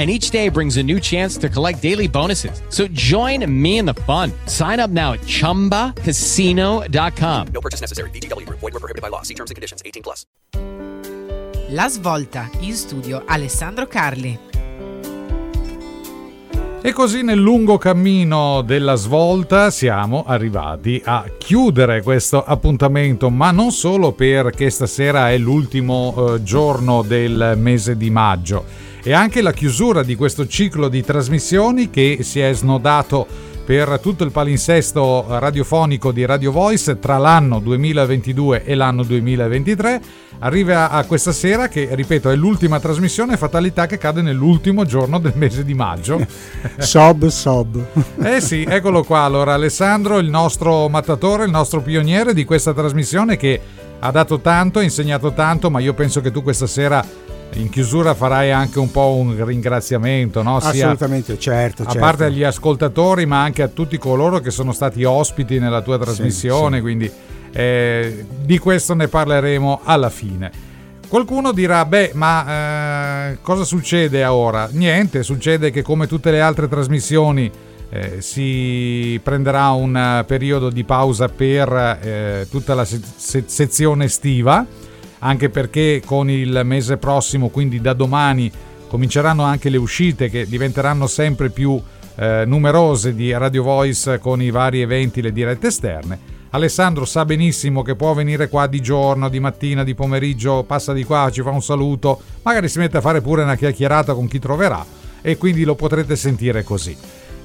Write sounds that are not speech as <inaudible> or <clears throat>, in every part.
and each day brings a new chance to collect daily bonuses. So join me in the fun. Sign up now at ChumbaCasino.com. No purchase necessary. BGW. Void were prohibited by law. See terms and conditions. 18 plus. La svolta in studio Alessandro Carli. E così nel lungo cammino della svolta siamo arrivati a chiudere questo appuntamento, ma non solo perché stasera è l'ultimo eh, giorno del mese di maggio, è anche la chiusura di questo ciclo di trasmissioni che si è snodato per tutto il palinsesto radiofonico di Radio Voice tra l'anno 2022 e l'anno 2023. Arriva a questa sera che, ripeto, è l'ultima trasmissione, fatalità che cade nell'ultimo giorno del mese di maggio. <laughs> sob, sob. Eh sì, eccolo qua. Allora, Alessandro, il nostro mattatore, il nostro pioniere di questa trasmissione che ha dato tanto, ha insegnato tanto, ma io penso che tu questa sera in chiusura farai anche un po' un ringraziamento, no? Sia Assolutamente, certo. A certo. parte agli ascoltatori, ma anche a tutti coloro che sono stati ospiti nella tua trasmissione, sì, sì. quindi eh, di questo ne parleremo alla fine. Qualcuno dirà, beh, ma eh, cosa succede ora? Niente, succede che come tutte le altre trasmissioni eh, si prenderà un periodo di pausa per eh, tutta la se- se- sezione estiva anche perché con il mese prossimo, quindi da domani, cominceranno anche le uscite che diventeranno sempre più eh, numerose di Radio Voice con i vari eventi, le dirette esterne. Alessandro sa benissimo che può venire qua di giorno, di mattina, di pomeriggio, passa di qua, ci fa un saluto, magari si mette a fare pure una chiacchierata con chi troverà e quindi lo potrete sentire così.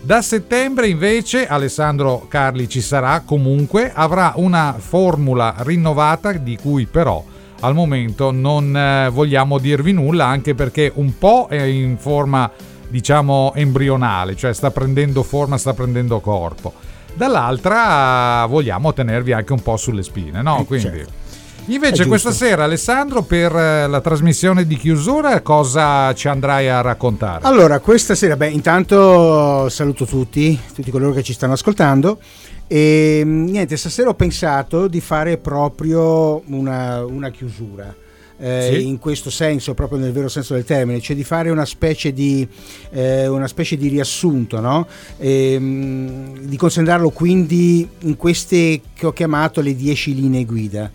Da settembre invece Alessandro Carli ci sarà comunque, avrà una formula rinnovata di cui però al momento non eh, vogliamo dirvi nulla anche perché un po' è in forma diciamo embrionale, cioè sta prendendo forma, sta prendendo corpo. Dall'altra vogliamo tenervi anche un po' sulle spine, no? Eh, Quindi certo. Invece questa sera Alessandro per eh, la trasmissione di chiusura cosa ci andrai a raccontare? Allora, questa sera, beh, intanto saluto tutti, tutti coloro che ci stanno ascoltando e niente, stasera ho pensato di fare proprio una, una chiusura. Eh, sì. in questo senso, proprio nel vero senso del termine, cioè di fare una specie di, eh, una specie di riassunto, no? e, mh, di concentrarlo quindi in queste che ho chiamato le 10 linee guida.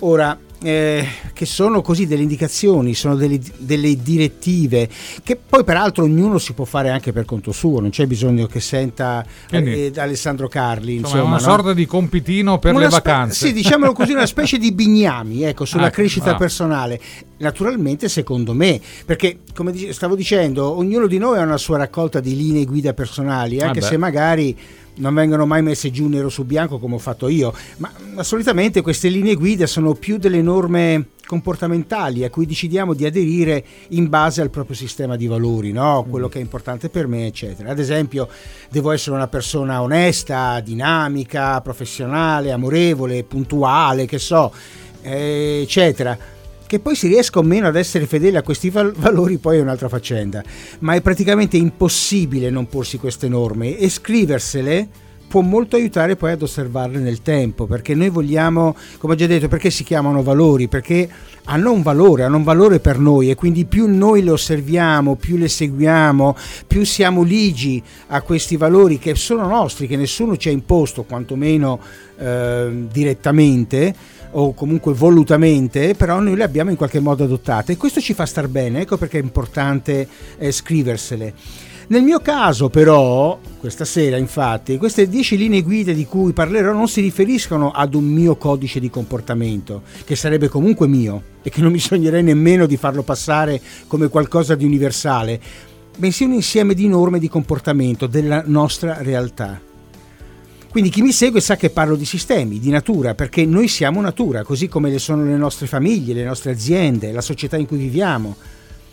Ora, eh, che sono così delle indicazioni, sono delle, delle, direttive che poi peraltro ognuno si può fare anche per conto suo, non c'è bisogno che senta eh, Alessandro Carli. Insomma, insomma una no? sorta di compitino per una le spe- vacanze. Sì, diciamolo così, una <laughs> specie di bignami ecco, sulla Ah, crescita ah. personale. Naturalmente secondo me, perché come dice- stavo dicendo, ognuno di noi ha una sua raccolta di linee guida personali, anche Ah, se magari non vengono mai messe giù nero su bianco come ho fatto io, ma ma solitamente queste linee guida sono più delle norme comportamentali a cui decidiamo di aderire in base al proprio sistema di valori, no? quello che è importante per me, eccetera. Ad esempio, devo essere una persona onesta, dinamica, professionale, amorevole, puntuale, che so, eh, eccetera. Che poi si riesca o meno ad essere fedele a questi val- valori poi è un'altra faccenda, ma è praticamente impossibile non porsi queste norme e scriversele può molto aiutare poi ad osservarle nel tempo, perché noi vogliamo, come ho già detto, perché si chiamano valori? Perché hanno un valore, hanno un valore per noi e quindi più noi le osserviamo, più le seguiamo, più siamo ligi a questi valori che sono nostri, che nessuno ci ha imposto, quantomeno eh, direttamente o comunque volutamente, però noi le abbiamo in qualche modo adottate e questo ci fa star bene, ecco perché è importante eh, scriversele. Nel mio caso però, questa sera infatti, queste 10 linee guida di cui parlerò non si riferiscono ad un mio codice di comportamento, che sarebbe comunque mio e che non mi sognerei nemmeno di farlo passare come qualcosa di universale, bensì un insieme di norme di comportamento della nostra realtà. Quindi chi mi segue sa che parlo di sistemi, di natura, perché noi siamo natura, così come le sono le nostre famiglie, le nostre aziende, la società in cui viviamo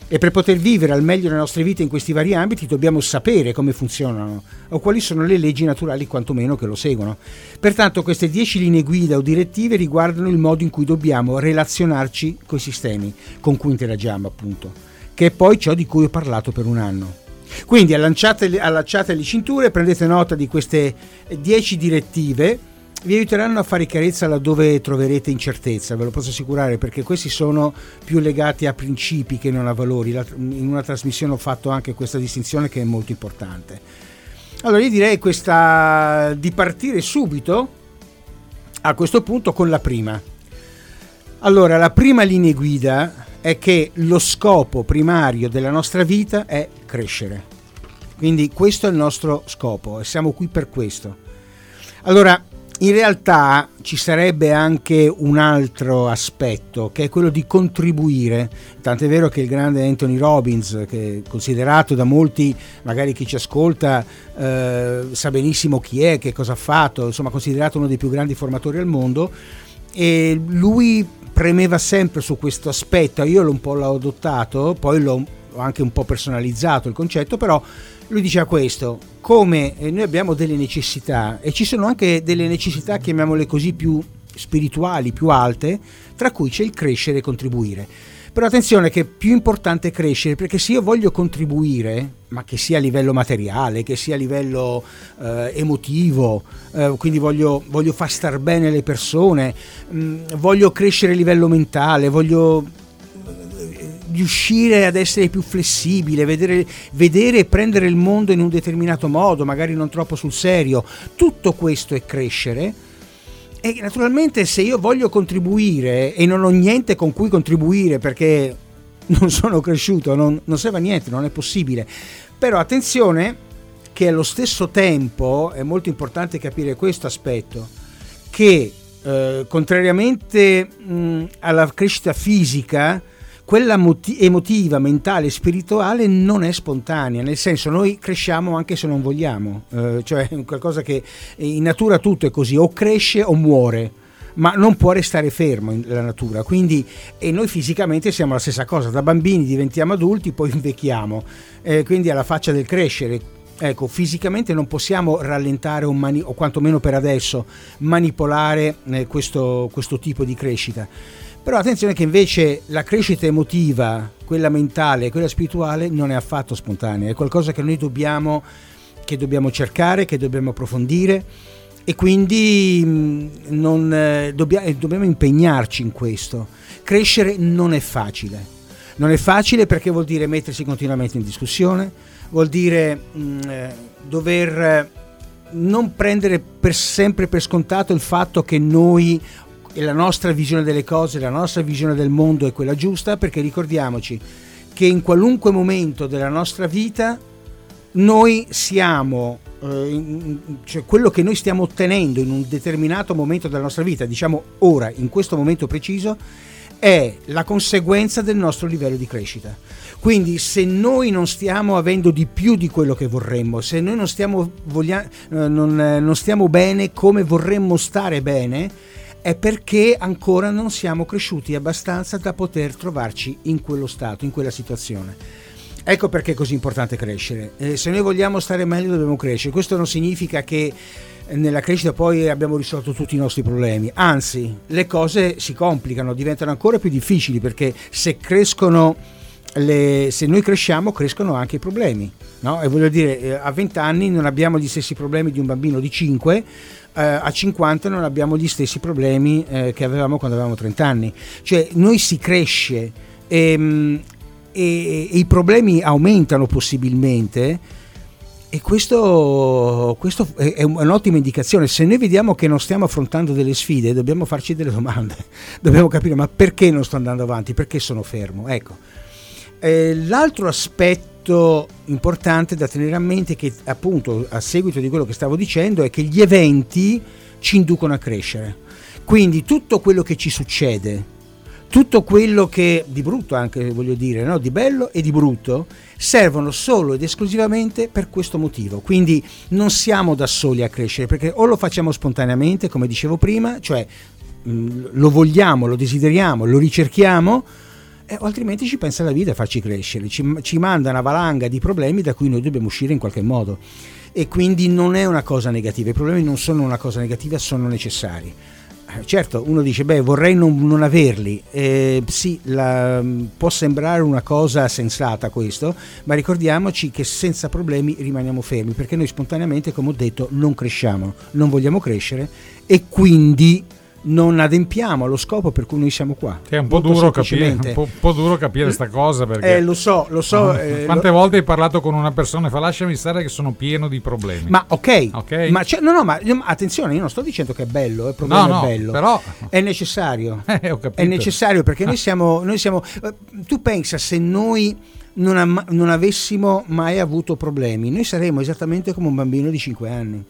e per poter vivere al meglio le nostre vite in questi vari ambiti dobbiamo sapere come funzionano o quali sono le leggi naturali quantomeno che lo seguono. Pertanto queste 10 linee guida o direttive riguardano il modo in cui dobbiamo relazionarci con i sistemi con cui interagiamo appunto, che è poi ciò di cui ho parlato per un anno. Quindi allacciate, allacciate le cinture, prendete nota di queste 10 direttive vi aiuteranno a fare chiarezza laddove troverete incertezza, ve lo posso assicurare, perché questi sono più legati a principi che non a valori. In una trasmissione ho fatto anche questa distinzione che è molto importante. Allora io direi questa, di partire subito a questo punto con la prima. Allora, la prima linea guida è che lo scopo primario della nostra vita è crescere. Quindi questo è il nostro scopo e siamo qui per questo. Allora, in realtà ci sarebbe anche un altro aspetto che è quello di contribuire, tant'è vero che il grande Anthony Robbins, che è considerato da molti, magari chi ci ascolta eh, sa benissimo chi è, che cosa ha fatto, insomma considerato uno dei più grandi formatori al mondo, e lui premeva sempre su questo aspetto, io un po' l'ho adottato, poi l'ho anche un po' personalizzato il concetto, però lui diceva questo, come eh, noi abbiamo delle necessità e ci sono anche delle necessità, chiamiamole così, più spirituali, più alte, tra cui c'è il crescere e contribuire. Però attenzione che è più importante crescere perché se io voglio contribuire, ma che sia a livello materiale, che sia a livello eh, emotivo, eh, quindi voglio, voglio, far star bene le persone, mh, mm, voglio crescere a livello mentale, voglio riuscire ad essere più flessibile, vedere, vedere e prendere il mondo in un determinato modo, magari non troppo sul serio. Tutto questo è crescere. E naturalmente se io voglio contribuire e non ho niente con cui contribuire perché non sono cresciuto, non, non serve a niente, non è possibile. Però attenzione che allo stesso tempo è molto importante capire questo aspetto, che eh, contrariamente mh, alla crescita fisica, quella moti- emotiva, mentale, spirituale non è spontanea, nel senso noi cresciamo anche se non vogliamo, eh, cioè è qualcosa che in natura tutto è così, o cresce o muore ma non può restare fermo la natura. Quindi, e noi fisicamente siamo la stessa cosa, da bambini diventiamo adulti, poi invecchiamo, eh, quindi alla faccia del crescere. Ecco, fisicamente non possiamo rallentare o, mani- o quantomeno per adesso manipolare eh, questo, questo tipo di crescita. Però attenzione che invece la crescita emotiva, quella mentale, quella spirituale non è affatto spontanea, è qualcosa che noi dobbiamo, che dobbiamo cercare, che dobbiamo approfondire e quindi mm, non, eh, eh, dobbiamo impegnarci in questo. Crescere non è facile, non è facile perché vuol dire mettersi continuamente in discussione, vuol dire mh, mm, eh, dover eh, non prendere per sempre per scontato il fatto che noi e la nostra visione delle cose, la nostra visione del mondo è quella giusta, perché ricordiamoci che in qualunque momento della nostra vita noi siamo, eh, cioè quello che noi stiamo ottenendo in un determinato momento della nostra vita, diciamo ora, in questo momento preciso, è la conseguenza del nostro livello di crescita. Quindi se noi non stiamo avendo di più di quello che vorremmo, se noi non stiamo, voglia- eh, non, eh, non stiamo bene come vorremmo stare bene, è perché ancora non siamo cresciuti abbastanza da poter trovarci in quello stato, in quella situazione. Ecco perché è così importante crescere. Eh, se noi vogliamo stare meglio dobbiamo crescere. Questo non significa che nella crescita poi abbiamo risolto tutti i nostri problemi, anzi le cose si complicano, diventano ancora più difficili perché se crescono, le, se noi cresciamo crescono anche i problemi. No? E voglio dire, eh, a 20 anni non abbiamo gli stessi problemi di un bambino di 5, eh, a 50 non abbiamo gli stessi problemi eh, che avevamo quando avevamo 30 anni. Cioè noi si cresce ehm, e, e, i problemi aumentano possibilmente. E questo, questo, è un'ottima indicazione. Se noi vediamo che non stiamo affrontando delle sfide, dobbiamo farci delle domande. <laughs> Dobbiamo capire ma perché non sto andando avanti, perché sono fermo. Ecco. Eh, l'altro aspetto importante da tenere a mente che appunto a seguito di quello che stavo dicendo è che gli eventi ci inducono a crescere. Quindi tutto quello che ci succede, tutto quello che di brutto anche voglio dire, no? di bello e di brutto, servono solo ed esclusivamente per questo motivo. Quindi non siamo da soli a crescere, perché o lo facciamo spontaneamente, come dicevo prima, cioè mh, lo vogliamo, lo desideriamo, lo ricerchiamo, eh, altrimenti ci pensa la vita a farci crescere, ci, ci manda una valanga di problemi da cui noi dobbiamo uscire in qualche modo. E quindi non è una cosa negativa, i problemi non sono una cosa negativa, sono necessari. Eh, certo, uno dice, beh, vorrei non, non averli. Eh, sì, la, può sembrare una cosa sensata questo, ma ricordiamoci che senza problemi rimaniamo fermi, perché noi spontaneamente, come ho detto, non cresciamo, non vogliamo crescere e quindi non adempiamo allo scopo per cui noi siamo qua. Che è un po' duro capire, un po', duro capire sta cosa perché Eh, lo so, lo so. Ah, eh, quante lo- volte hai parlato con una persona e fa lasciami stare che sono pieno di problemi. Ma ok, Ok. Ma c'è- no, no, ma attenzione, io non sto dicendo che è bello, il problema No, no, è bello, però- è necessario. <laughs> Eh. È necessario perché noi siamo, noi siamo eh, tu pensa se noi non, am- non avessimo mai avuto problemi, noi saremmo esattamente come un bambino di 5 anni.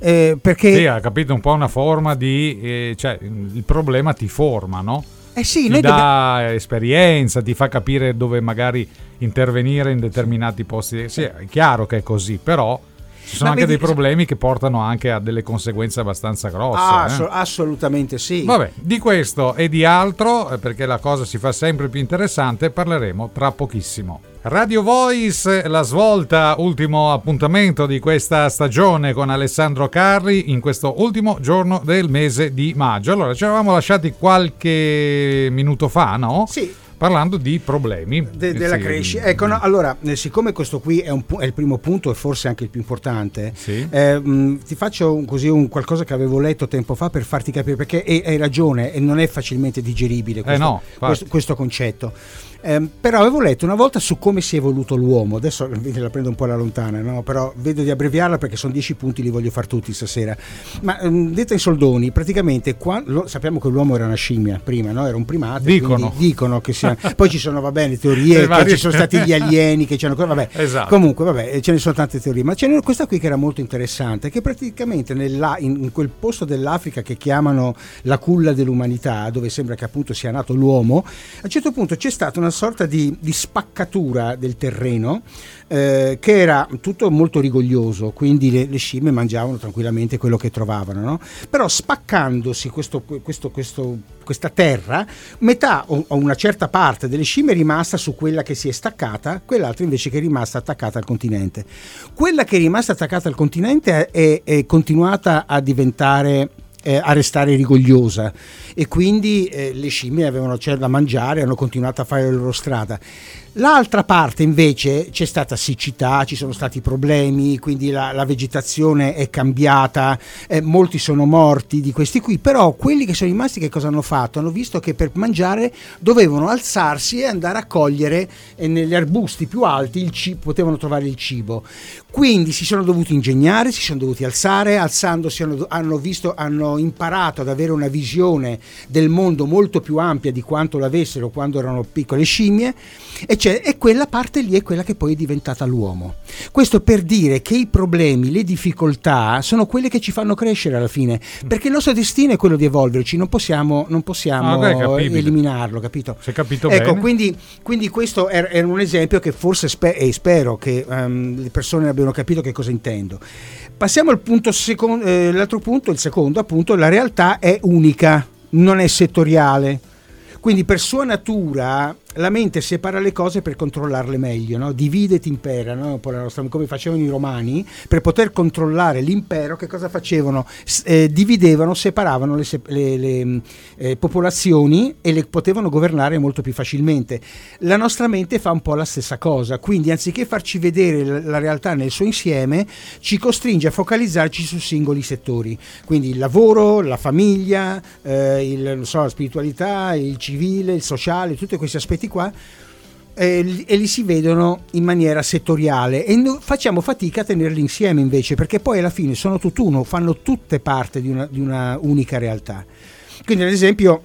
Eh, perché Sì, ha capito un po' una forma di... eh, cioè, il problema ti forma, no? eh sì, Ti noi dobbiamo- dà esperienza, ti fa capire dove magari intervenire in determinati posti. Sì, è chiaro che è così, però ci sono Ma anche vedi- dei problemi che portano anche a delle conseguenze abbastanza grosse. Ah, eh. asso- assolutamente sì. Vabbè, di questo e di altro, eh, perché la cosa si fa sempre più interessante, parleremo tra pochissimo. Radio Voice, la svolta, ultimo appuntamento di questa stagione con Alessandro Carri in questo ultimo giorno del mese di maggio. Allora, ci eravamo lasciati qualche minuto fa, no? Sì. Parlando di problemi. De- della Sì. crescita. Ecco, no, allora, eh, siccome questo qui è, un è il primo punto e forse anche il più importante, Sì. eh, mh, ti faccio un- così un qualcosa che avevo letto tempo fa per farti capire, perché hai, ragione e non è facilmente digeribile questo, Eh no, questo- questo concetto. Ehm, però avevo letto una volta su come si è evoluto l'uomo, adesso la prendo un po' alla lontana, no? però vedo di abbreviarla perché sono dieci punti, li voglio far tutti stasera. Ma ehm, detta in soldoni, praticamente qua- lo- sappiamo che l'uomo era una scimmia prima, no? era un primate, Dicono. dicono che sia... Poi ci sono, va bene, teorie, che varie- ci sono stati gli alieni, che c'hanno... Vabbè, Esatto. comunque, vabbè, eh, ce ne sono tante teorie, ma ce n'è questa qui che era molto interessante, che praticamente nella- in, in quel posto dell'Africa che chiamano la culla dell'umanità, dove sembra che appunto sia nato l'uomo, a un certo punto c'è stata una sorta di, di spaccatura del terreno eh, che era tutto molto rigoglioso, quindi le, le scimmie mangiavano tranquillamente quello che trovavano, no? però spaccandosi questo- questo- questo- questa terra, metà o o una certa parte delle scimmie è rimasta su quella che si è staccata, quell'altra invece che è rimasta attaccata al continente. Quella che è rimasta attaccata al continente è, è continuata a diventare eh, a restare rigogliosa. E quindi eh, le scimmie avevano c'era da mangiare hanno continuato a fare la loro strada l'altra parte invece c'è stata siccità ci sono stati problemi quindi la, la vegetazione è cambiata eh, molti sono morti di questi qui però quelli che sono rimasti che cosa hanno fatto? Hanno visto che per mangiare dovevano alzarsi e andare a cogliere eh, negli arbusti più alti il ci- potevano trovare il cibo. Quindi si sono dovuti ingegnare, si sono dovuti alzare, alzandosi hanno, hanno visto, hanno imparato ad avere una visione del mondo molto più ampia di quanto l'avessero quando erano piccole scimmie e, c'è- e quella parte lì è quella che poi è diventata l'uomo. Questo per dire che i problemi, le difficoltà sono quelle che ci fanno crescere alla fine, perché il nostro destino è quello di evolverci, non possiamo, non possiamo Ah, beh, è eliminarlo, capito? Si è capito ecco, bene. quindi, quindi questo era, era un esempio che forse spe- e spero che ehm, le persone abbiano capito che cosa intendo. Passiamo al punto secondo, eh, l'altro punto, il secondo appunto, la realtà è unica, non è settoriale. Quindi per sua natura la mente separa le cose per controllarle meglio, no? divide et impera, no? Come facevano i romani, per poter controllare l'impero che cosa facevano? Eh, dividevano, separavano le, le- le, mh, eh, popolazioni e le potevano governare molto più facilmente. La nostra mente fa un po' la stessa cosa, quindi anziché farci vedere la, realtà nel suo insieme, ci costringe a focalizzarci su singoli settori, quindi il lavoro, la famiglia, eh, il- so, la spiritualità, il civile, il sociale, tutti questi aspetti qua eh, e li si vedono in maniera settoriale e no- facciamo fatica a tenerli insieme invece perché poi alla fine sono tutt'uno, fanno tutte parte di una, di una unica realtà. Quindi ad esempio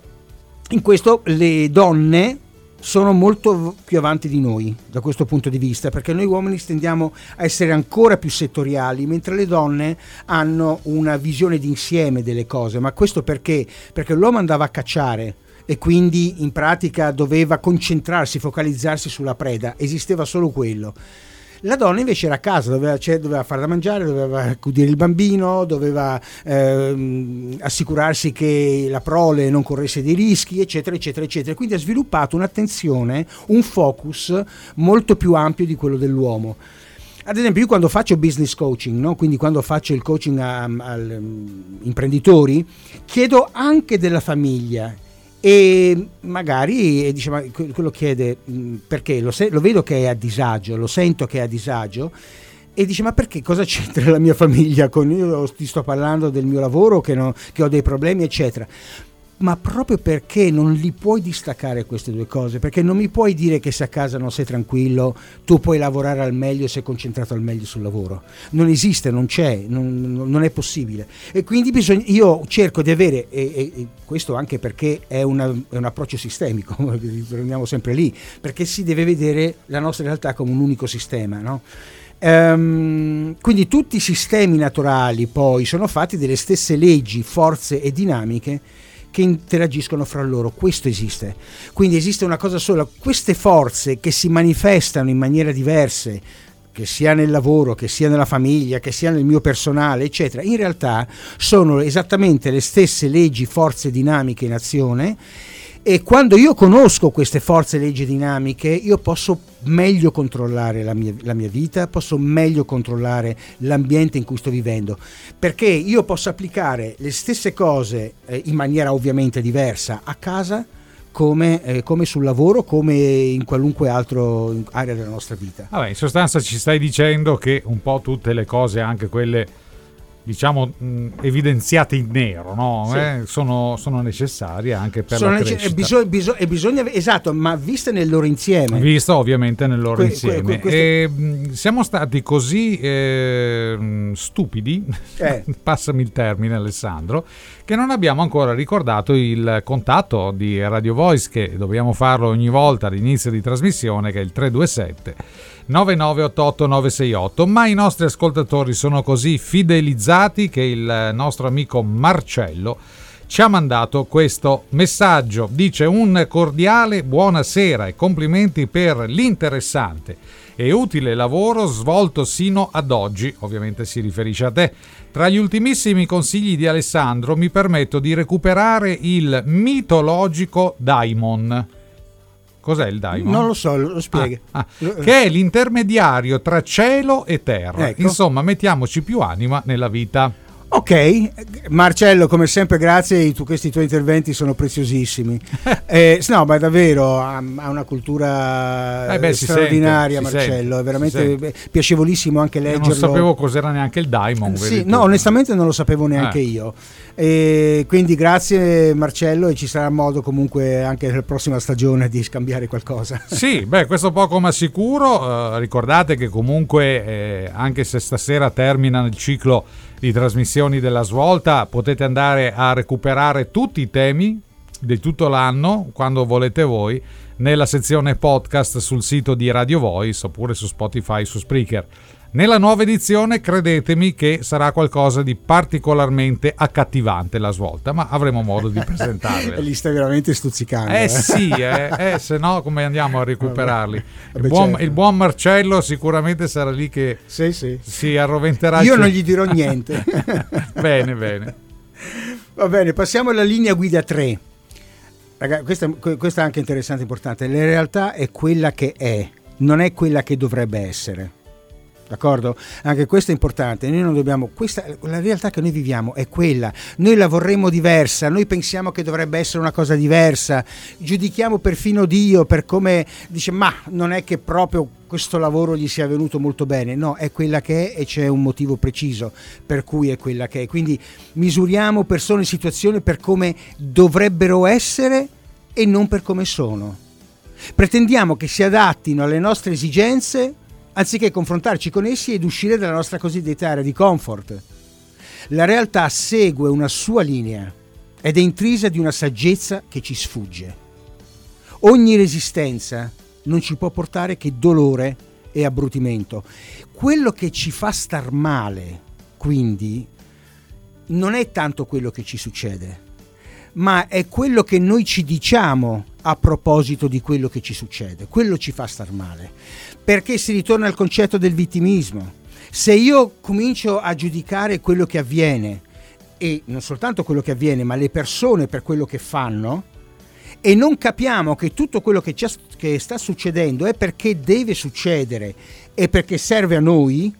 in questo le donne sono molto più avanti di noi da questo punto di vista, perché noi uomini tendiamo a essere ancora più settoriali, mentre le donne hanno una visione d'insieme delle cose. Ma questo perché? Perché l'uomo andava a cacciare e quindi in pratica doveva concentrarsi, focalizzarsi sulla preda, esisteva solo quello. La donna invece era a casa, doveva, cioè, doveva fare da mangiare, doveva accudire il bambino, doveva ehm, assicurarsi che la prole non corresse dei rischi, eccetera, eccetera, eccetera. Quindi ha sviluppato un'attenzione, un focus molto più ampio di quello dell'uomo. Ad esempio, io quando faccio business coaching, no? quindi quando faccio il coaching a, a, a um, imprenditori, chiedo anche della famiglia e magari dice, ma quello chiede perché? Lo, se, lo vedo che è a disagio, lo sento che è a disagio e dice ma perché? Cosa c'entra la mia famiglia con io ti sto parlando del mio lavoro che, no, che ho dei problemi eccetera ma proprio perché non li puoi distaccare queste due cose, perché non mi puoi dire che se a casa non sei tranquillo, tu puoi lavorare al meglio e sei concentrato al meglio sul lavoro. Non esiste, non c'è, non, non è possibile. E quindi bisogna, io cerco di avere, e, e, e questo anche perché è, una, è, un approccio sistemico, <laughs> torniamo sempre lì, perché si deve vedere la nostra realtà come un unico sistema, no? Um, quindi tutti i sistemi naturali poi sono fatti delle stesse leggi, forze e dinamiche che interagiscono fra loro. Questo esiste. Quindi esiste una cosa sola, queste forze che si manifestano in maniere diverse, che sia nel lavoro, che sia nella famiglia, che sia nel mio personale, eccetera, in realtà sono esattamente le stesse leggi, forze dinamiche in azione e quando io conosco queste forze e leggi dinamiche, io posso meglio controllare la mia, la mia, vita, posso meglio controllare l'ambiente in cui sto vivendo, perché io posso applicare le stesse cose eh, in maniera ovviamente diversa a casa. Come, eh, come, sul lavoro, come in qualunque altra area della nostra vita. Vabbè, in sostanza ci stai dicendo che un po' tutte le cose, anche quelle diciamo mh, evidenziate in nero, no? sì. eh? sono, sono, necessarie anche per sono la crescita. E bisogna, bisogna, e bisogna, esatto, ma viste nel loro insieme. Visto ovviamente nel loro que, insieme. Que, que, e, mh, siamo stati così eh, stupidi, eh. <laughs> passami il termine Alessandro, che non abbiamo ancora ricordato il contatto di Radio Voice che dobbiamo farlo ogni volta all'inizio di trasmissione che è il 327 9988 968 ma i nostri ascoltatori sono così fidelizzati che il nostro amico Marcello ci ha mandato questo messaggio. Dice un cordiale buonasera e complimenti per l'interessante e utile lavoro svolto sino ad oggi. Ovviamente si riferisce a te. Tra gli ultimissimi consigli di Alessandro mi permetto di recuperare il mitologico Daimon Cos'è il daimon? Non lo so, lo spieghi. Ah, ah, che è l'intermediario tra cielo e terra. Ecco. Insomma, mettiamoci più anima nella vita. Ok, Marcello, come sempre, grazie. Tu, questi tuoi interventi sono preziosissimi. <laughs> eh, no, ma davvero ha, ha una cultura eh beh, straordinaria, sente, Marcello. È veramente piacevolissimo anche leggerlo. Io non sapevo cos'era neanche il Daimon. Sì, no, onestamente non lo sapevo neanche eh. io. E quindi grazie Marcello e ci sarà modo comunque anche nella prossima stagione di scambiare qualcosa. <laughs> Sì, beh, questo poco ma sicuro. Uh, ricordate che comunque eh, anche se stasera termina il ciclo di trasmissioni della svolta, potete andare a recuperare tutti i temi di tutto l'anno quando volete voi nella sezione podcast sul sito di Radio Voice oppure su Spotify, su Spreaker. Nella nuova edizione credetemi che sarà qualcosa di particolarmente accattivante la svolta, ma avremo modo di <laughs> presentarle. Li stai veramente stuzzicando. Eh, eh. sì, eh, eh, se no come andiamo a recuperarli? Vabbè, il, buon, certo. il, buon, Marcello sicuramente sarà lì che sì, sì. si arroventerà. Io non gli dirò niente. <laughs> bene, bene. Va bene, passiamo alla linea guida 3. Ragazzi, questa, questa è anche interessante e importante. La realtà è quella che è, non è quella che dovrebbe essere d'accordo? Anche questo è importante, noi non dobbiamo, questa, la realtà che noi viviamo è quella, noi la vorremmo diversa, noi pensiamo che dovrebbe essere una cosa diversa, giudichiamo perfino Dio per come dice ma non è che proprio questo lavoro gli sia venuto molto bene, no, è quella che è e c'è un motivo preciso per cui è quella che è, quindi misuriamo persone e situazioni per come dovrebbero essere e non per come sono. Pretendiamo che si adattino alle nostre esigenze anziché confrontarci con essi ed uscire dalla nostra cosiddetta area di comfort. La realtà segue una sua linea ed è intrisa di una saggezza che ci sfugge. ogni resistenza non ci può portare che dolore e abbrutimento. Quello che ci fa star male, quindi, non è tanto quello che ci succede, ma è quello che noi ci diciamo a proposito di quello che ci succede. Quello ci fa star male. Perché si ritorna al concetto del vittimismo. Se io comincio a giudicare quello che avviene, e non soltanto quello che avviene, ma le persone per quello che fanno, e non capiamo che tutto quello che, ci, che sta succedendo è perché deve succedere e perché serve a noi,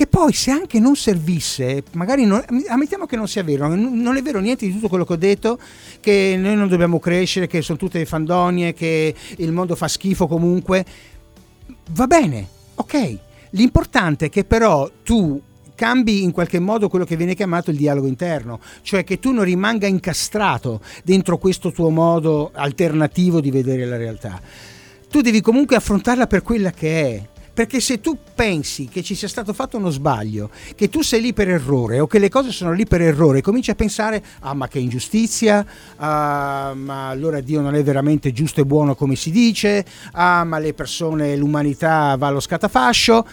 che poi se anche non servisse, magari non, ammettiamo che non sia vero, non è vero niente di tutto quello che ho detto, che noi non dobbiamo crescere, che sono tutte fandonie, che il mondo fa schifo comunque, va bene, ok. L'importante è che però tu cambi in qualche modo quello che viene chiamato il dialogo interno, cioè che tu non rimanga incastrato dentro questo tuo modo alternativo di vedere la realtà. Tu devi comunque affrontarla per quella che è. Perché se tu pensi che ci sia stato fatto uno sbaglio, che tu sei lì per errore o che le cose sono lì per errore, cominci a pensare, ah ma che ingiustizia, ah, ma allora Dio non è veramente giusto e buono come si dice, ah ma le persone, l'umanità va allo scatafascio,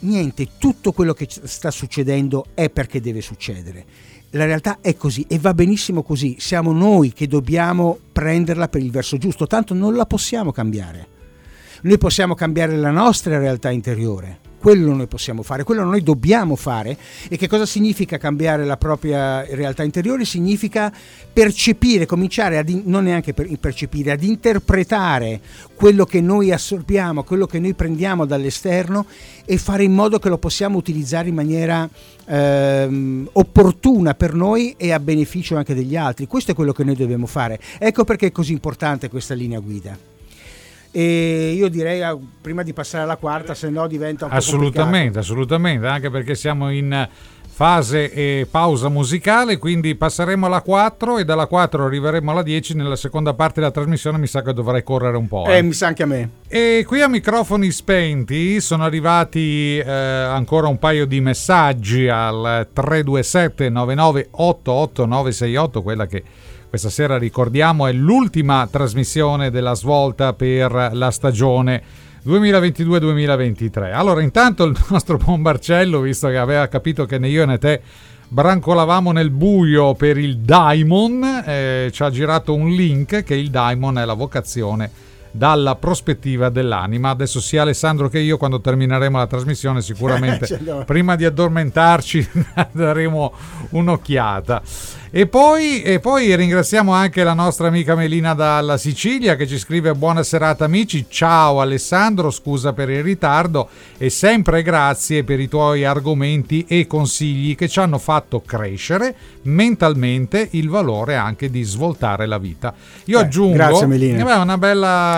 niente, tutto quello che sta succedendo è perché deve succedere. La realtà è così e va benissimo così, siamo noi che dobbiamo prenderla per il verso giusto, tanto non la possiamo cambiare. Noi possiamo cambiare la nostra realtà interiore, quello noi possiamo fare, quello noi dobbiamo fare. E che cosa significa cambiare la propria realtà interiore? Significa percepire, cominciare a non neanche per, percepire, ad interpretare quello che noi assorbiamo, quello che noi prendiamo dall'esterno e fare in modo che lo possiamo utilizzare in maniera ehm, opportuna per noi e a beneficio anche degli altri. Questo è quello che noi dobbiamo fare. Ecco perché è così importante questa linea guida. E io direi ah, prima di passare alla quarta, se no diventa un assolutamente, po' assolutamente, anche perché siamo in fase e pausa musicale, quindi passeremo alla 4 e dalla 4 arriveremo alla 10 nella seconda parte della trasmissione, mi sa che dovrei correre un po'. Eh, eh mi sa anche a me. E qui a microfoni spenti sono arrivati eh, ancora un paio di messaggi al 327 9988 968, quella che questa sera ricordiamo è l'ultima trasmissione della svolta per la stagione 2022-2023. Allora, intanto il <laughs> nostro buon Barcello, visto che aveva capito che né io né te brancolavamo nel buio per il Daimon, eh, ci ha girato un link che il Daimon è la vocazione dalla prospettiva dell'anima. Adesso sia Alessandro che io quando termineremo la trasmissione sicuramente <laughs> prima di addormentarci <laughs> daremo un'occhiata. E poi, e poi, ringraziamo anche la nostra amica Melina dalla Sicilia che ci scrive buona serata amici, ciao Alessandro, scusa per il ritardo e sempre grazie per i tuoi argomenti e consigli che ci hanno fatto crescere mentalmente il valore anche di svoltare la vita. Io eh, aggiungo... Grazie Melina. Beh, una bella,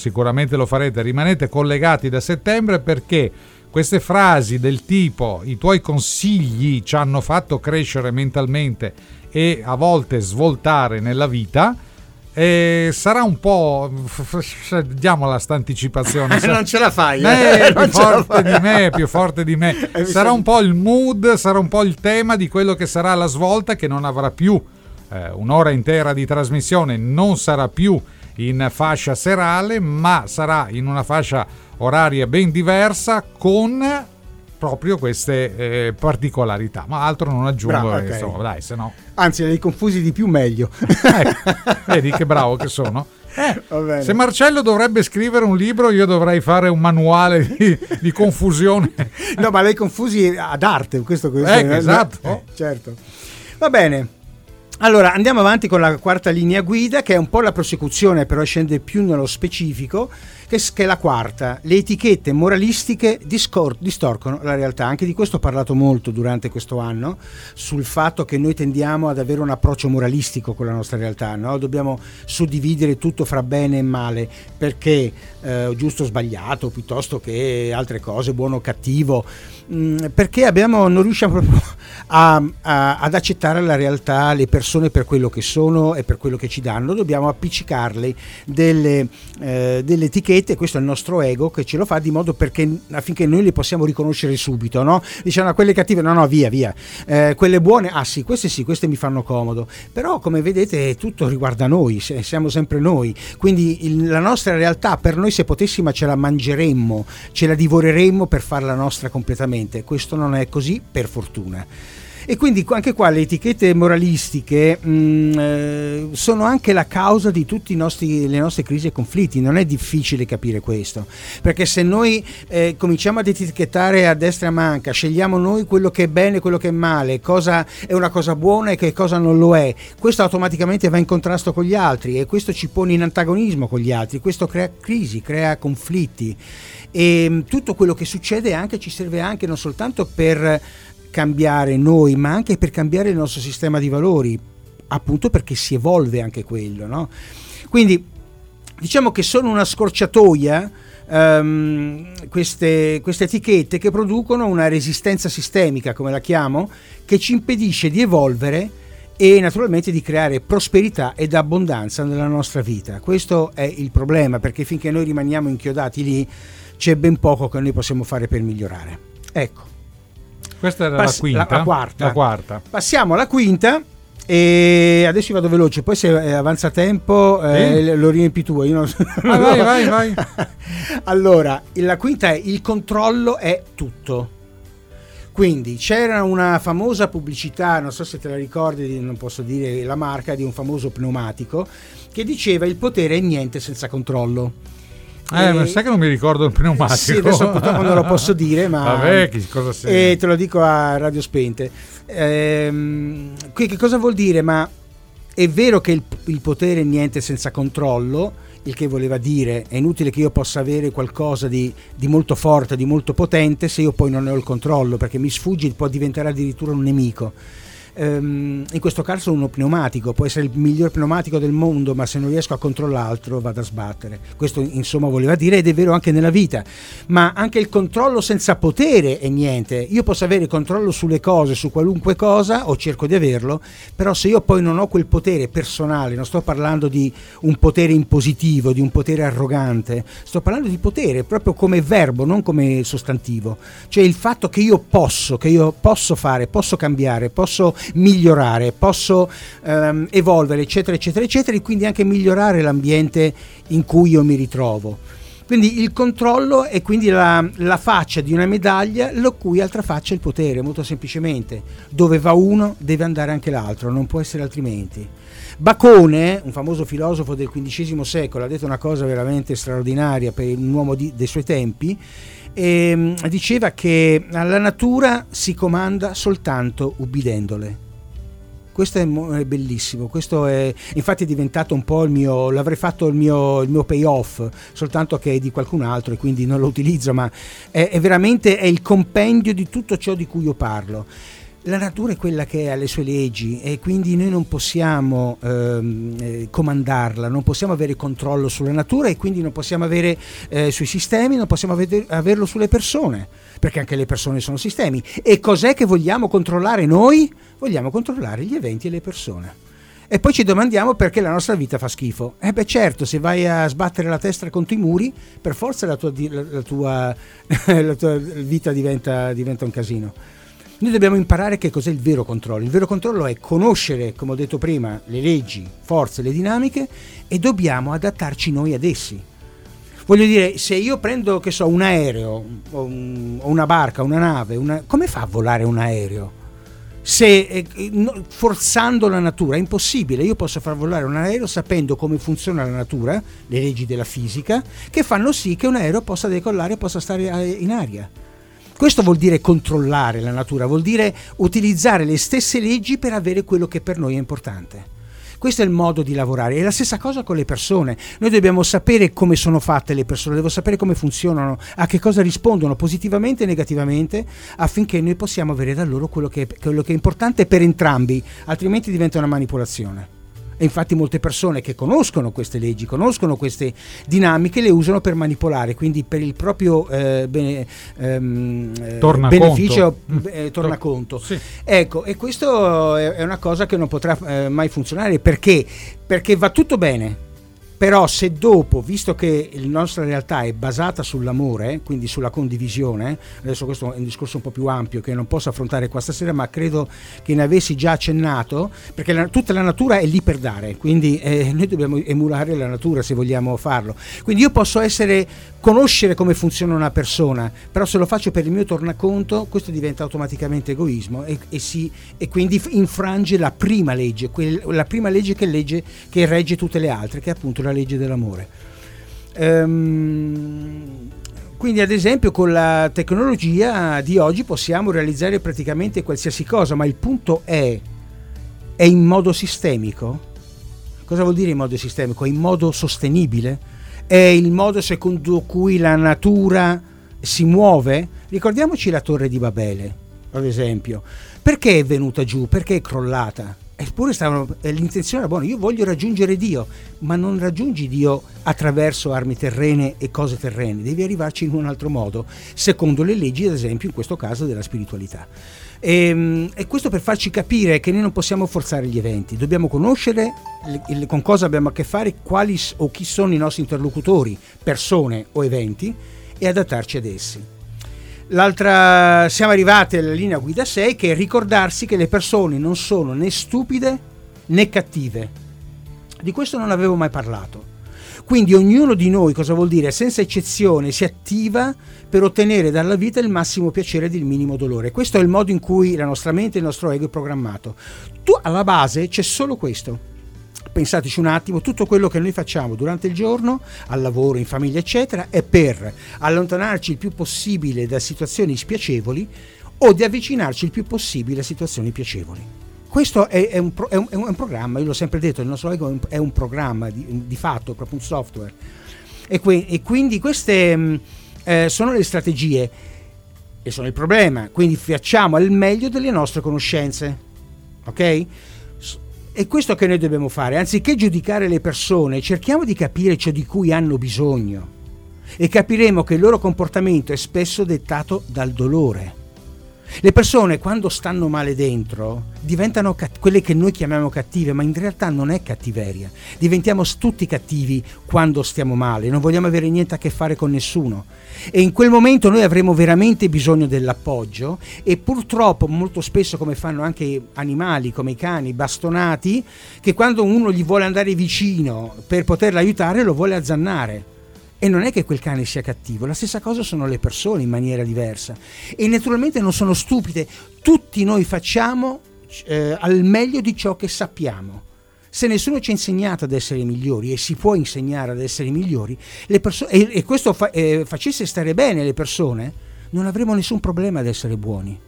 sicuramente lo farete, rimanete collegati da settembre perché queste frasi del tipo i tuoi consigli ci hanno fatto crescere mentalmente e a volte svoltare nella vita eh, sarà un po' diamola sta anticipazione <laughs> non ce la fai. eh, <laughs> è più forte di me più forte di me. <laughs> Sarà un po' il mood sarà un po' il tema di quello che sarà la svolta che non avrà più eh, un'ora intera di trasmissione non sarà più in fascia serale, ma sarà in una fascia oraria ben diversa con proprio queste eh, particolarità. Ma altro non aggiungo, Bravo, perché, okay. insomma, dai, se no. Anzi, li confusi di più meglio. <laughs> ecco, vedi che bravo che sono. <laughs> Eh, se Marcello dovrebbe scrivere un libro, io dovrei fare un manuale di, di confusione. no, ma lei confusi ad arte, questo, questo eh, esatto. Eh, certo. Va bene. Allora, andiamo avanti con la quarta linea guida, che è un po' la prosecuzione, però scende più nello specifico, che, è la quarta. Le etichette moralistiche discor- distorcono la realtà. Anche di questo ho parlato molto durante questo anno, sul fatto che noi tendiamo ad avere un approccio moralistico con la nostra realtà. no? Dobbiamo suddividere tutto fra bene e male, perché eh, giusto o sbagliato, piuttosto che altre cose, buono o cattivo. Mm, perché abbiamo, non riusciamo proprio <laughs> a- a- ad accettare la realtà, le persone per quello che sono e per quello che ci danno, dobbiamo appiccicarle delle, eh, delle etichette, questo è il nostro ego che ce lo fa di modo perché affinché noi le possiamo riconoscere subito, no? Diciamo "Ah, quelle cattive, no no via via, Eh, quelle buone, ah sì, queste sì, queste mi fanno comodo, però come vedete tutto riguarda noi, siamo sempre noi, quindi il- la nostra realtà per noi se potessimo ce la mangeremmo, ce la divoreremmo per farla nostra completamente, questo non è così per fortuna. E quindi anche qua le etichette moralistiche mh, eh, sono anche la causa di tutte le nostre crisi e conflitti, non è difficile capire questo, perché se noi eh, cominciamo ad etichettare a destra e a manca, scegliamo noi quello che è bene e quello che è male, cosa è una cosa buona e che cosa non lo è, questo automaticamente va in contrasto con gli altri e questo ci pone in antagonismo con gli altri, questo crea crisi, crea conflitti. E mh, tutto quello che succede anche ci serve anche non soltanto per cambiare noi, ma anche per cambiare il nostro sistema di valori, appunto perché si evolve anche quello. No? Quindi diciamo che sono una scorciatoia ehm, queste, queste etichette che producono una resistenza sistemica, come la chiamo, che ci impedisce di evolvere e naturalmente di creare prosperità ed abbondanza nella nostra vita. Questo è il problema, perché finché noi rimaniamo inchiodati lì c'è ben poco che noi possiamo fare per migliorare. Ecco. Questa era Pass- la quinta. la- la quarta. La quarta. Passiamo alla quinta. E adesso vado veloce, poi se eh, avanza tempo eh, lo riempi tu. Io non- Ah, vai, vai, vai. <laughs> allora, la quinta è il controllo è tutto. Quindi c'era una famosa pubblicità, non so se te la ricordi, non posso dire la marca, di un famoso pneumatico che diceva il potere è niente senza controllo. Eh, ma sai che non mi ricordo il pneumatico. Sì, adesso <laughs> purtroppo non lo posso dire, ma Vabbè, che cosa sei? e te lo dico a radio spente. Ehm, qui che cosa vuol dire? Ma è vero che il, il potere è niente senza controllo, il che voleva dire è inutile che io possa avere qualcosa di, di molto forte, di molto potente, se io poi non ne ho il controllo, perché mi sfugge può diventare addirittura un nemico. Ehm, in questo caso uno pneumatico può essere il miglior pneumatico del mondo, ma se non riesco a controllarlo vado a sbattere. Questo insomma voleva dire ed è vero anche nella vita. Ma anche il controllo senza potere è niente. Io posso avere controllo sulle cose, su qualunque cosa, o cerco di averlo, però se io poi non ho quel potere personale, non sto parlando di un potere impositivo, di un potere arrogante, sto parlando di potere proprio come verbo, non come sostantivo. Cioè il fatto che io posso, che io posso fare, posso cambiare, posso migliorare, posso ehm, evolvere, eccetera, eccetera, eccetera, e quindi anche migliorare l'ambiente in cui io mi ritrovo. Quindi il controllo è quindi la, la faccia di una medaglia, la cui altra faccia è il potere, molto semplicemente. Dove va uno deve andare anche l'altro, non può essere altrimenti. Bacone, un famoso filosofo del XV secolo, ha detto una cosa veramente straordinaria per un uomo di- dei suoi tempi, e, diceva che alla natura si comanda soltanto ubbidendole. Questo è bellissimo, questo è infatti è diventato un po' il mio, l'avrei fatto il mio, il mio payoff, soltanto che è di qualcun altro e quindi non lo utilizzo, ma è, è veramente è il compendio di tutto ciò di cui io parlo. La natura è quella che ha le sue leggi e quindi noi non possiamo ehm, eh, comandarla, non possiamo avere controllo sulla natura e quindi non possiamo avere eh, sui sistemi, non possiamo avere- averlo sulle persone, perché anche le persone sono sistemi. E cos'è che vogliamo controllare noi? Vogliamo controllare gli eventi e le persone. E poi ci domandiamo perché la nostra vita fa schifo. Eh beh certo, se vai a sbattere la testa contro i muri, per forza la tua, la tua- <laughs> la tua vita diventa, diventa un casino. Noi dobbiamo imparare che cos'è il vero controllo. Il vero controllo è conoscere, come ho detto prima, le leggi, forze, le dinamiche e dobbiamo adattarci noi ad essi. Voglio dire, se io prendo, che so, un aereo, o, un- o una barca, una nave, una- come fa a volare un aereo? Se eh, forzando la natura è impossibile, io posso far volare un aereo sapendo come funziona la natura, le leggi della fisica, che fanno sì che un aereo possa decollare e possa stare eh, in aria. Questo vuol dire controllare la natura, vuol dire utilizzare le stesse leggi per avere quello che per noi è importante. Questo è il modo di lavorare. È la stessa cosa con le persone. Noi dobbiamo sapere come sono fatte le persone, devo sapere come funzionano, a che cosa rispondono positivamente e negativamente, affinché noi possiamo avere da loro quello che, quello che è importante per entrambi, altrimenti diventa una manipolazione. E infatti molte persone che conoscono queste leggi, conoscono queste dinamiche, le usano per manipolare, quindi per il proprio eh, bene, ehm, eh, beneficio, Mm. eh, tornaconto. Sì. Ecco, e questo è è una cosa che non potrà eh, mai funzionare perché? Perché va tutto bene. Però se dopo, visto che la nostra realtà è basata sull'amore, quindi sulla condivisione, adesso questo è un discorso un po' più ampio che non posso affrontare qua stasera, ma credo che ne avessi già accennato, perché la- tutta la natura è lì per dare, quindi eh, noi dobbiamo emulare la natura se vogliamo farlo. Quindi io posso essere, conoscere come funziona una persona, però se lo faccio per il mio tornaconto, questo diventa automaticamente egoismo e, e si- e quindi infrange la prima legge, quel- la prima legge che, legge che regge tutte le altre, che è appunto la legge dell'amore. Ehm, quindi ad esempio con la tecnologia di oggi possiamo realizzare praticamente qualsiasi cosa, ma il punto è, è in modo sistemico? Cosa vuol dire in modo sistemico? In modo sostenibile? È il modo secondo cui la natura si muove? Ricordiamoci la torre di Babele, ad esempio. Perché è venuta giù? Perché è crollata? Eppure stavano, eh, l'intenzione era buona, io voglio raggiungere Dio, ma non raggiungi Dio attraverso armi terrene e cose terrene, devi arrivarci in un altro modo, secondo le leggi, ad esempio, in questo caso della spiritualità. E, e questo per farci capire che noi non possiamo forzare gli eventi, dobbiamo conoscere le- le- con cosa abbiamo a che fare, quali o chi sono i nostri interlocutori, persone o eventi, e adattarci ad essi. L'altra, siamo arrivati alla linea guida 6 che è ricordarsi che le persone non sono né stupide né cattive. Di questo non avevo mai parlato. Quindi ognuno di noi, cosa vuol dire? Senza eccezione si attiva per ottenere dalla vita il massimo piacere ed il minimo dolore. Questo è il modo in cui la nostra mente e il nostro ego è programmato. Tu alla base c'è solo questo. Pensateci un attimo, tutto quello che noi facciamo durante il giorno, al lavoro, in famiglia, eccetera, è per allontanarci il più possibile da situazioni spiacevoli o di avvicinarci il più possibile a situazioni piacevoli. Questo è, è un, è un- è un- programma, io l'ho sempre detto, il nostro ego è un, programma di, di fatto, proprio un software. E, que- e quindi queste mh, eh, sono le strategie e sono il problema. Quindi facciamo al meglio delle nostre conoscenze. Ok? È questo che noi dobbiamo fare. Anziché giudicare le persone, cerchiamo di capire ciò di cui hanno bisogno. E capiremo che il loro comportamento è spesso dettato dal dolore. Le persone quando stanno male dentro diventano cat- quelle che noi chiamiamo cattive, ma in realtà non è cattiveria. Diventiamo tutti cattivi quando stiamo male, non vogliamo avere niente a che fare con nessuno. E in quel momento noi avremo veramente bisogno dell'appoggio e purtroppo molto spesso come fanno anche animali come i cani bastonati, che quando uno gli vuole andare vicino per poterlo aiutare lo vuole azzannare. E non è che quel cane sia cattivo, la stessa cosa sono le persone in maniera diversa. E naturalmente non sono stupide, tutti noi facciamo eh, al meglio di ciò che sappiamo. Se nessuno ci ha insegnato ad essere migliori e si può insegnare ad essere migliori, perso- e, e questo fa- eh, facesse stare bene le persone, non avremo nessun problema ad essere buoni.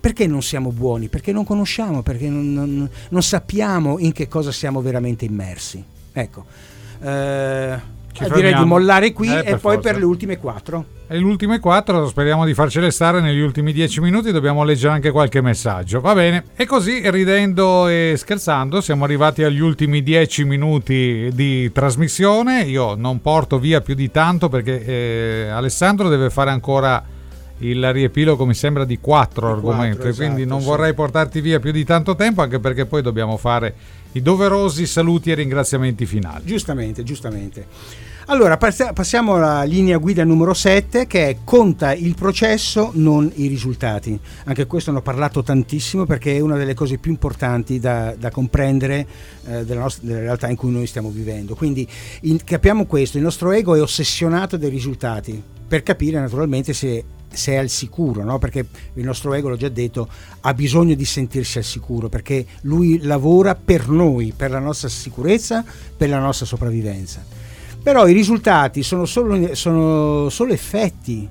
Perché non siamo buoni? Perché non conosciamo, perché non, non- non sappiamo in che cosa siamo veramente immersi. Ecco. Eh, Ci direi fermiamo. di mollare qui Eh, e poi forza. per le ultime quattro. E le ultime quattro speriamo di farcele stare negli ultimi dieci minuti, dobbiamo leggere anche qualche messaggio, va bene? E così ridendo e scherzando siamo arrivati agli ultimi dieci minuti di trasmissione, io non porto via più di tanto perché eh, Alessandro deve fare ancora il riepilogo mi sembra di quattro Di quattro, argomenti, quindi esatto, non sì. vorrei portarti via più di tanto tempo anche perché poi dobbiamo fare i doverosi saluti e ringraziamenti finali. Giustamente, giustamente. Allora, passi- passiamo alla linea guida numero 7 che è conta il processo, non i risultati. Anche questo ne ho parlato tantissimo perché è una delle cose più importanti da, da comprendere eh, della, nostra, della realtà in cui noi stiamo vivendo. Quindi in- capiamo questo, il nostro ego è ossessionato dai risultati per capire naturalmente se, se è al sicuro, no? perché il nostro ego, l'ho già detto, ha bisogno di sentirsi al sicuro perché lui lavora per noi, per la nostra sicurezza, per la nostra sopravvivenza. Però i risultati sono solo, sono solo effetti,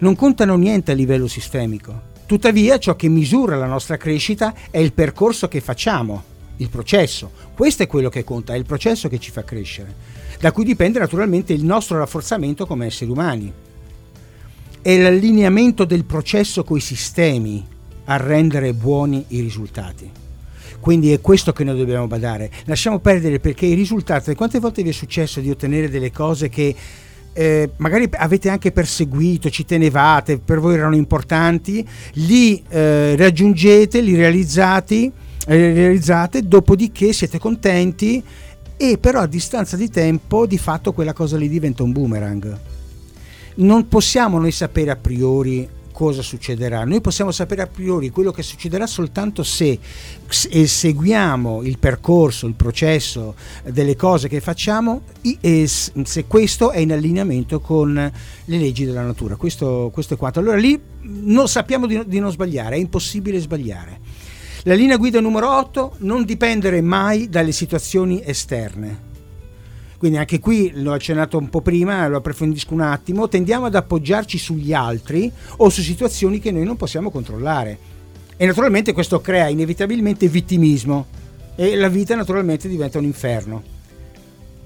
non contano niente a livello sistemico. Tuttavia ciò che misura la nostra crescita è il percorso che facciamo il processo. Questo è quello che conta, è il processo che ci fa crescere, da cui dipende naturalmente il nostro rafforzamento come esseri umani. È l'allineamento del processo coi sistemi a rendere buoni i risultati. Quindi è questo che noi dobbiamo badare. Lasciamo perdere perché i risultati, quante volte vi è successo di ottenere delle cose che eh, magari avete anche perseguito, ci tenevate, per voi erano importanti, li eh, raggiungete, li realizzati, eh, realizzate, dopodiché siete contenti e però a distanza di tempo di fatto quella cosa lì diventa un boomerang. Non possiamo noi sapere a priori cosa succederà. Noi possiamo sapere a priori quello che succederà soltanto se seguiamo il percorso, il processo delle cose che facciamo e se questo è in allineamento con le leggi della natura. Questo, questo è quanto. Allora lì non sappiamo di, di non sbagliare, è impossibile sbagliare. La linea guida numero 8, non dipendere mai dalle situazioni esterne quindi anche qui l'ho accennato un po' prima, lo approfondisco un attimo, tendiamo ad appoggiarci sugli altri o su situazioni che noi non possiamo controllare. E naturalmente questo crea inevitabilmente vittimismo e la vita naturalmente diventa un inferno.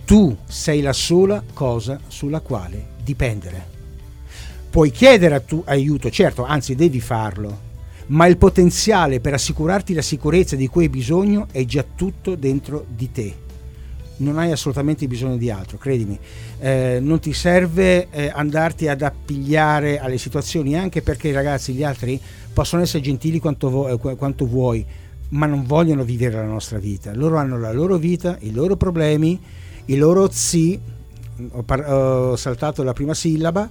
Tu sei la sola cosa sulla quale dipendere. Puoi chiedere aiuto, certo, anzi devi farlo, ma il potenziale per assicurarti la sicurezza di cui hai bisogno è già tutto dentro di te non hai assolutamente bisogno di altro, credimi, eh, non ti serve eh, andarti ad appigliare alle situazioni, anche perché ragazzi gli altri possono essere gentili quanto, vo- eh, quanto vuoi, ma non vogliono vivere la nostra vita, loro hanno la loro vita, i loro problemi, i loro zi, ho, par- ho saltato la prima sillaba,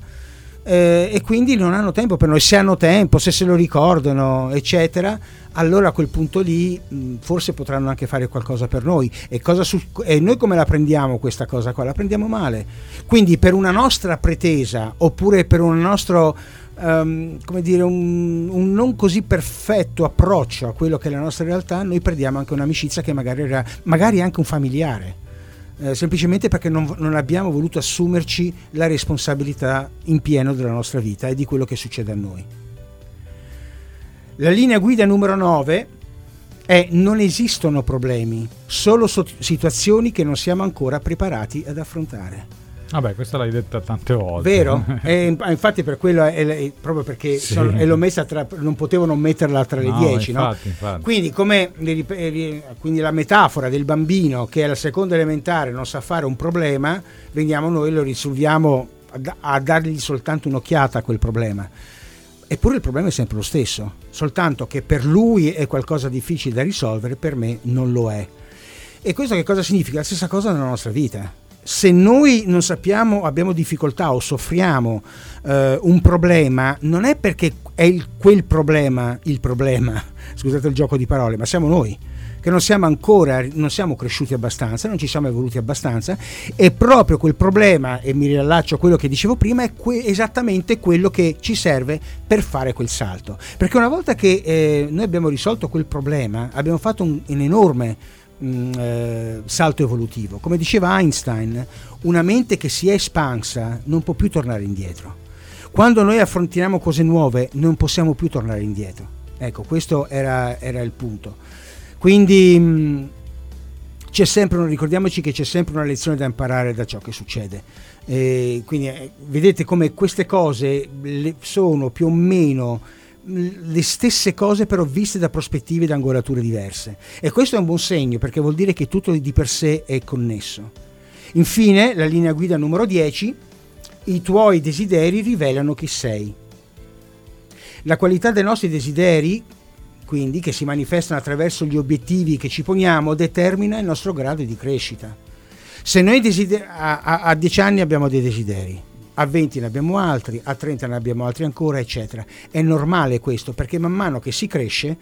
eh, e quindi non hanno tempo per noi, se hanno tempo, se se lo ricordano, eccetera, allora a quel punto lì mh, forse potranno anche fare qualcosa per noi. E, su- e, noi come la prendiamo questa cosa qua? La prendiamo male. Quindi per una nostra pretesa oppure per un nostro... Um, come dire, un, un, non così perfetto approccio a quello che è la nostra realtà, noi perdiamo anche un'amicizia che magari era magari anche un familiare eh, semplicemente perché non, non, abbiamo voluto assumerci la responsabilità in pieno della nostra vita e di quello che succede a noi. La linea guida numero 9 è non esistono problemi, solo situazioni che non siamo ancora preparati ad affrontare. Vabbè, questa l'hai detta tante volte. Vero? <laughs> e, infatti per quello è, è proprio perché sì. sono, l'ho messa tra, non potevo non metterla tra le no, dieci, infatti, no? Infatti. Quindi, come, quindi la metafora del bambino che alla seconda elementare non sa fare un problema, veniamo noi e lo risolviamo a, a dargli soltanto un'occhiata a quel problema. Eppure il problema è sempre lo stesso, soltanto che per lui è qualcosa difficile da risolvere, per me non lo è. E questo che cosa significa? La stessa cosa nella nostra vita se noi non sappiamo, abbiamo difficoltà o soffriamo eh, un problema, non è perché è il, quel problema il problema, <laughs> scusate il gioco di parole, ma siamo noi che non siamo ancora, non siamo cresciuti abbastanza, non ci siamo evoluti abbastanza e proprio quel problema, e mi riallaccio a quello che dicevo prima, è que- esattamente quello che ci serve per fare quel salto. Perché una volta che eh, noi abbiamo risolto quel problema, abbiamo fatto un, un enorme mh, mm, eh, salto evolutivo. Come diceva Einstein, una mente che si è espansa non può più tornare indietro. Quando noi affrontiamo cose nuove non possiamo più tornare indietro. Ecco, questo era, era il punto. Quindi mh, mm, c'è sempre, ricordiamoci che c'è sempre una lezione da imparare da ciò che succede. E quindi eh, vedete come queste cose sono più o meno le stesse cose però viste da prospettive ed angolature diverse e questo è un buon segno perché vuol dire che tutto di per sé è connesso. Infine, la linea guida numero 10, i tuoi desideri rivelano chi sei. La qualità dei nostri desideri, quindi che si manifestano attraverso gli obiettivi che ci poniamo, determina il nostro grado di crescita. Se noi desider- a, a, a 10 anni abbiamo dei desideri, a 20 ne abbiamo altri, a 30 ne abbiamo altri ancora, eccetera. È normale questo perché man mano che si cresce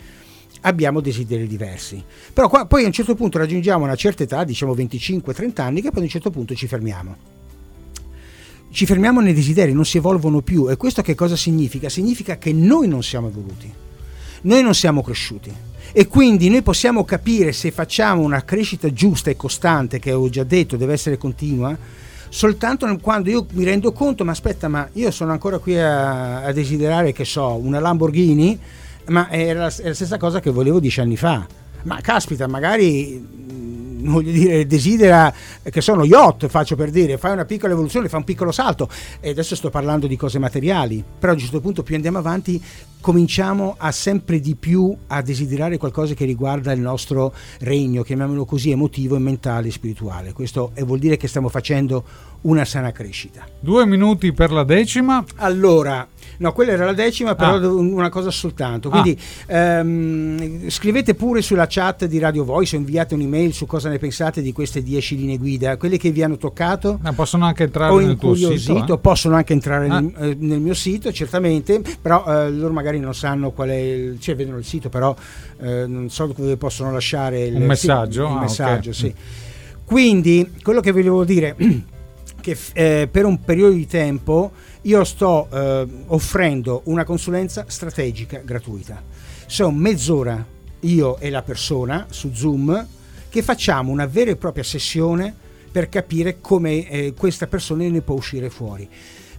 abbiamo desideri diversi. Però qua, poi a un certo punto raggiungiamo una certa età, diciamo 25-30 anni, che poi a un certo punto ci fermiamo. Ci fermiamo nei desideri, non si evolvono più e questo che cosa significa? Significa che noi non siamo evoluti, noi non siamo cresciuti e quindi noi possiamo capire se facciamo una crescita giusta e costante, che ho già detto deve essere continua, soltanto quando io mi rendo conto, ma aspetta, ma io sono ancora qui a, a desiderare, che so, una Lamborghini, ma era la, è la stessa cosa che volevo dieci anni fa. ma caspita, magari voglio dire, desidera che sono yacht, faccio per dire, fai una piccola evoluzione, fa un piccolo salto. E adesso sto parlando di cose materiali, però a un certo punto più andiamo avanti cominciamo a sempre di più a desiderare qualcosa che riguarda il nostro regno, chiamiamolo così, emotivo, e mentale e spirituale. Questo e vuol dire che stiamo facendo una sana crescita. Due minuti per la decima. Allora, no, quella era la decima, però Ah. una cosa soltanto. Quindi ehm, scrivete pure sulla chat di Radio Voice o inviate un'email su cosa ne pensate di queste 10 linee guida, quelle che vi hanno toccato Ma possono anche entrare nel tuo sito. eh? possono anche entrare Ah. nel, eh, nel mio sito, certamente, però eh, loro magari non sanno qual è il, cioè vedono il sito, però eh, non so dove possono lasciare il Un messaggio? sì, il Ah, messaggio, ok. sì. Quindi, quello che volevo dire <clears throat> che eh, per un periodo di tempo io sto eh, offrendo una consulenza strategica gratuita. Sono mezz'ora io e la persona su Zoom che facciamo una vera e propria sessione per capire come eh, questa persona ne può uscire fuori.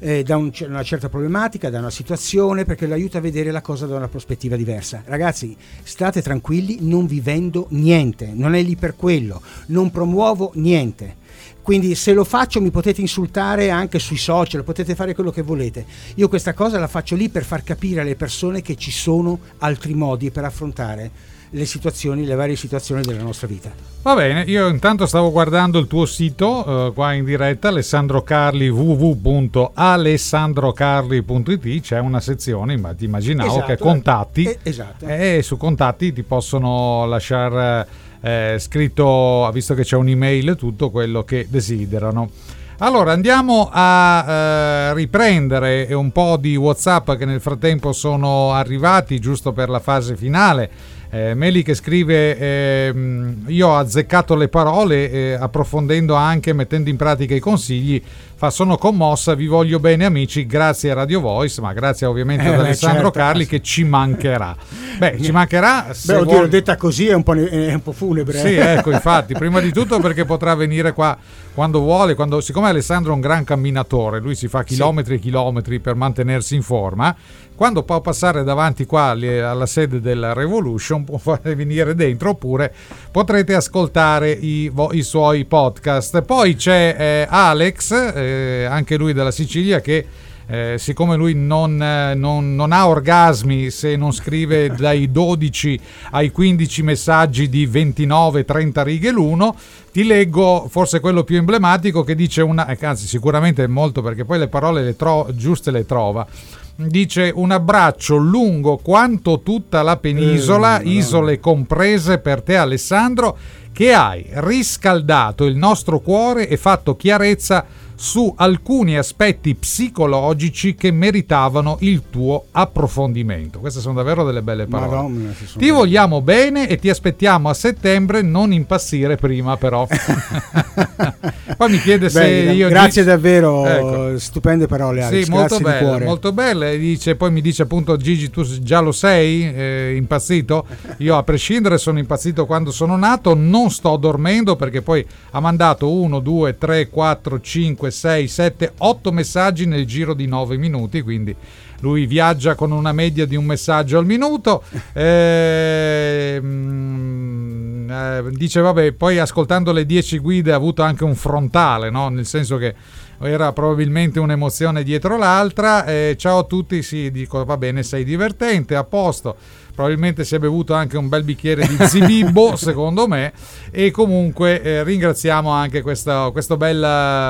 eh, da un- una certa problematica, da una situazione, perché lo aiuta a vedere la cosa da una prospettiva diversa. Ragazzi, state tranquilli, non vi vendo niente, non è lì per quello, non promuovo niente. Quindi se lo faccio mi potete insultare anche sui social, potete fare quello che volete. Io questa cosa la faccio lì per far capire alle persone che ci sono altri modi per affrontare le situazioni, le varie situazioni della nostra vita. Va bene, io intanto stavo guardando il tuo sito eh, qua in diretta, Alessandro Carli, www.alessandrocarli.it, c'è una sezione, ma ti immaginavo Esatto, che contatti eh, esatto. e su contatti ti possono lasciare eh, scritto, visto che c'è un'email tutto quello che desiderano. Allora andiamo a eh, riprendere un po' di WhatsApp che nel frattempo sono arrivati giusto per la fase finale. Eh, Meli che scrive: ehm, Io ho azzeccato le parole, eh, approfondendo anche, mettendo in pratica i consigli. Fa, sono commossa, vi voglio bene, amici. Grazie a Radio Voice, ma grazie ovviamente Eh, ad Alessandro certo. Carli che ci mancherà. Beh, ci mancherà. Beh, oddio, vuol- detta così è un po', ne- è un po funebre. sì, eh. ecco, infatti, prima di tutto <laughs> perché potrà venire qua quando vuole, quando, siccome Alessandro è un gran camminatore, lui si fa chilometri e chilometri per mantenersi in forma, quando può passare davanti qua alla sede della Revolution può <laughs> venire dentro oppure potrete ascoltare i, i suoi podcast. Poi c'è eh, Alex, eh, anche lui della Sicilia, che eh, siccome lui non, eh, non- non ha orgasmi se non scrive <laughs> dai 12 ai 15 messaggi di 29-30 righe l'uno, ti leggo forse quello più emblematico che dice una, eh, anzi sicuramente è molto perché poi le parole le tro- giuste le trova. Dice un abbraccio lungo quanto tutta la penisola, Eh, isole comprese per te Alessandro, che hai riscaldato il nostro cuore e fatto chiarezza su alcuni aspetti psicologici che meritavano il tuo approfondimento. Queste sono davvero delle belle parole. Madonna, Ti vogliamo bene e ti aspettiamo a settembre, non impazzire prima però. <laughs> Poi mi chiede se Beh, io... grazie dici- davvero, Ecco. stupende parole Alex, Sì, molto belle, cuore. molto belle. Dice, poi mi dice appunto Gigi, tu già lo sei eh, impazzito? Io a prescindere sono impazzito quando sono nato, non sto dormendo perché poi ha mandato 1, 2, 3, 4, 5, 6, 7, 8 messaggi nel giro di 9 minuti, quindi lui viaggia con una media di un messaggio al minuto. <laughs> Eh, mm, eh, dice, vabbè, poi ascoltando le 10 guide ha avuto anche un frontale, no? nel senso che era probabilmente un'emozione dietro l'altra. Eh, ciao a tutti, sì, dico va bene, sei divertente, a posto. Probabilmente si è bevuto anche un bel bicchiere di zibibbo, <laughs> secondo me. E comunque eh, ringraziamo anche questo, questo bel eh,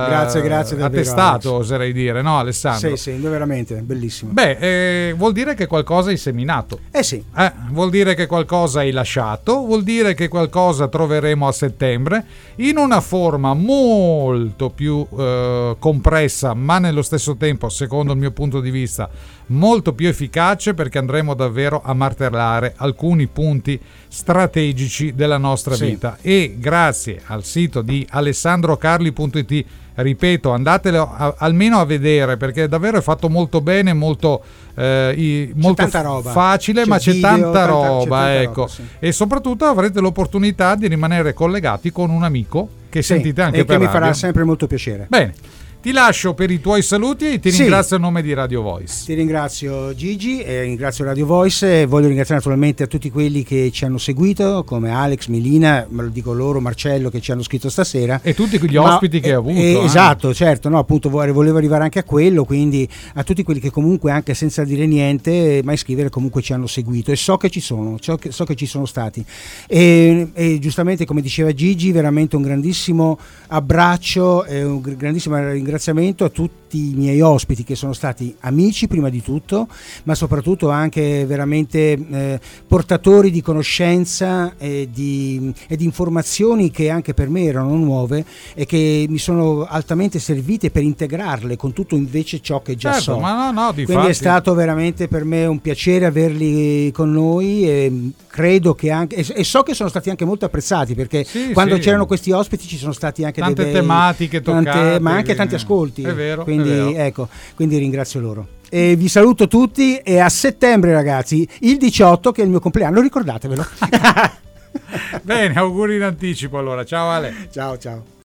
Grazie, grazie davvero, attestato, Alex. oserei dire, no Alessandro? Sì, sì, veramente, bellissimo. Beh, eh, vuol dire che qualcosa hai seminato. eh sì, Eh, vuol dire che qualcosa hai lasciato, vuol dire che qualcosa troveremo a settembre in una forma molto più eh, compressa, ma nello stesso tempo, secondo il mio punto di vista, molto più efficace perché andremo davvero a martellare alcuni punti strategici della nostra Sì. vita. E grazie al sito di alessandrocarli.it ripeto, andatelo a- almeno a vedere perché davvero è fatto molto bene, molto, eh, i- molto facile, C'è ma c'è video, tanta, tanta- c'è roba, tanta ecco. roba, sì. E soprattutto avrete l'opportunità di rimanere collegati con un amico che sì, sentite anche e che mi radio. farà sempre molto piacere. Bene. Ti lascio per i tuoi saluti e ti Sì. ringrazio a nome di Radio Voice. Ti ringrazio Gigi, e ringrazio Radio Voice e voglio ringraziare naturalmente a tutti quelli che ci hanno seguito, come Alex, Milina, me lo dico loro, Marcello che ci hanno scritto stasera. E tutti gli Ma- ospiti che hai avuto. eh, eh. esatto, certo, no, appunto vo- volevo arrivare anche a quello, quindi a tutti quelli che comunque anche senza dire niente, mai scrivere comunque ci hanno seguito e so che ci sono, so che, so che ci sono stati. E, e giustamente come diceva Gigi, veramente un grandissimo abbraccio e un gr- grandissimo ringraziamento a tutti i miei ospiti che sono stati amici prima di tutto, ma soprattutto anche veramente eh, portatori di conoscenza e di, e di informazioni che anche per me erano nuove e che mi sono altamente servite per integrarle con tutto invece ciò che già Certo, so. ma no, no, di Quindi è stato veramente per me un piacere averli con noi e credo che anche e, e so che sono stati anche molto apprezzati perché Sì, quando sì. c'erano questi ospiti ci sono stati anche Tante dei bei- tematiche tante- toccate, ma anche tanti quindi- ascolti. È vero, è quindi. Ecco, quindi ringrazio loro. E vi saluto tutti e a settembre ragazzi, il 18 che è il mio compleanno, ricordatevelo. <laughs> <laughs> Bene, auguri in anticipo allora. Ciao Ale. ciao ciao.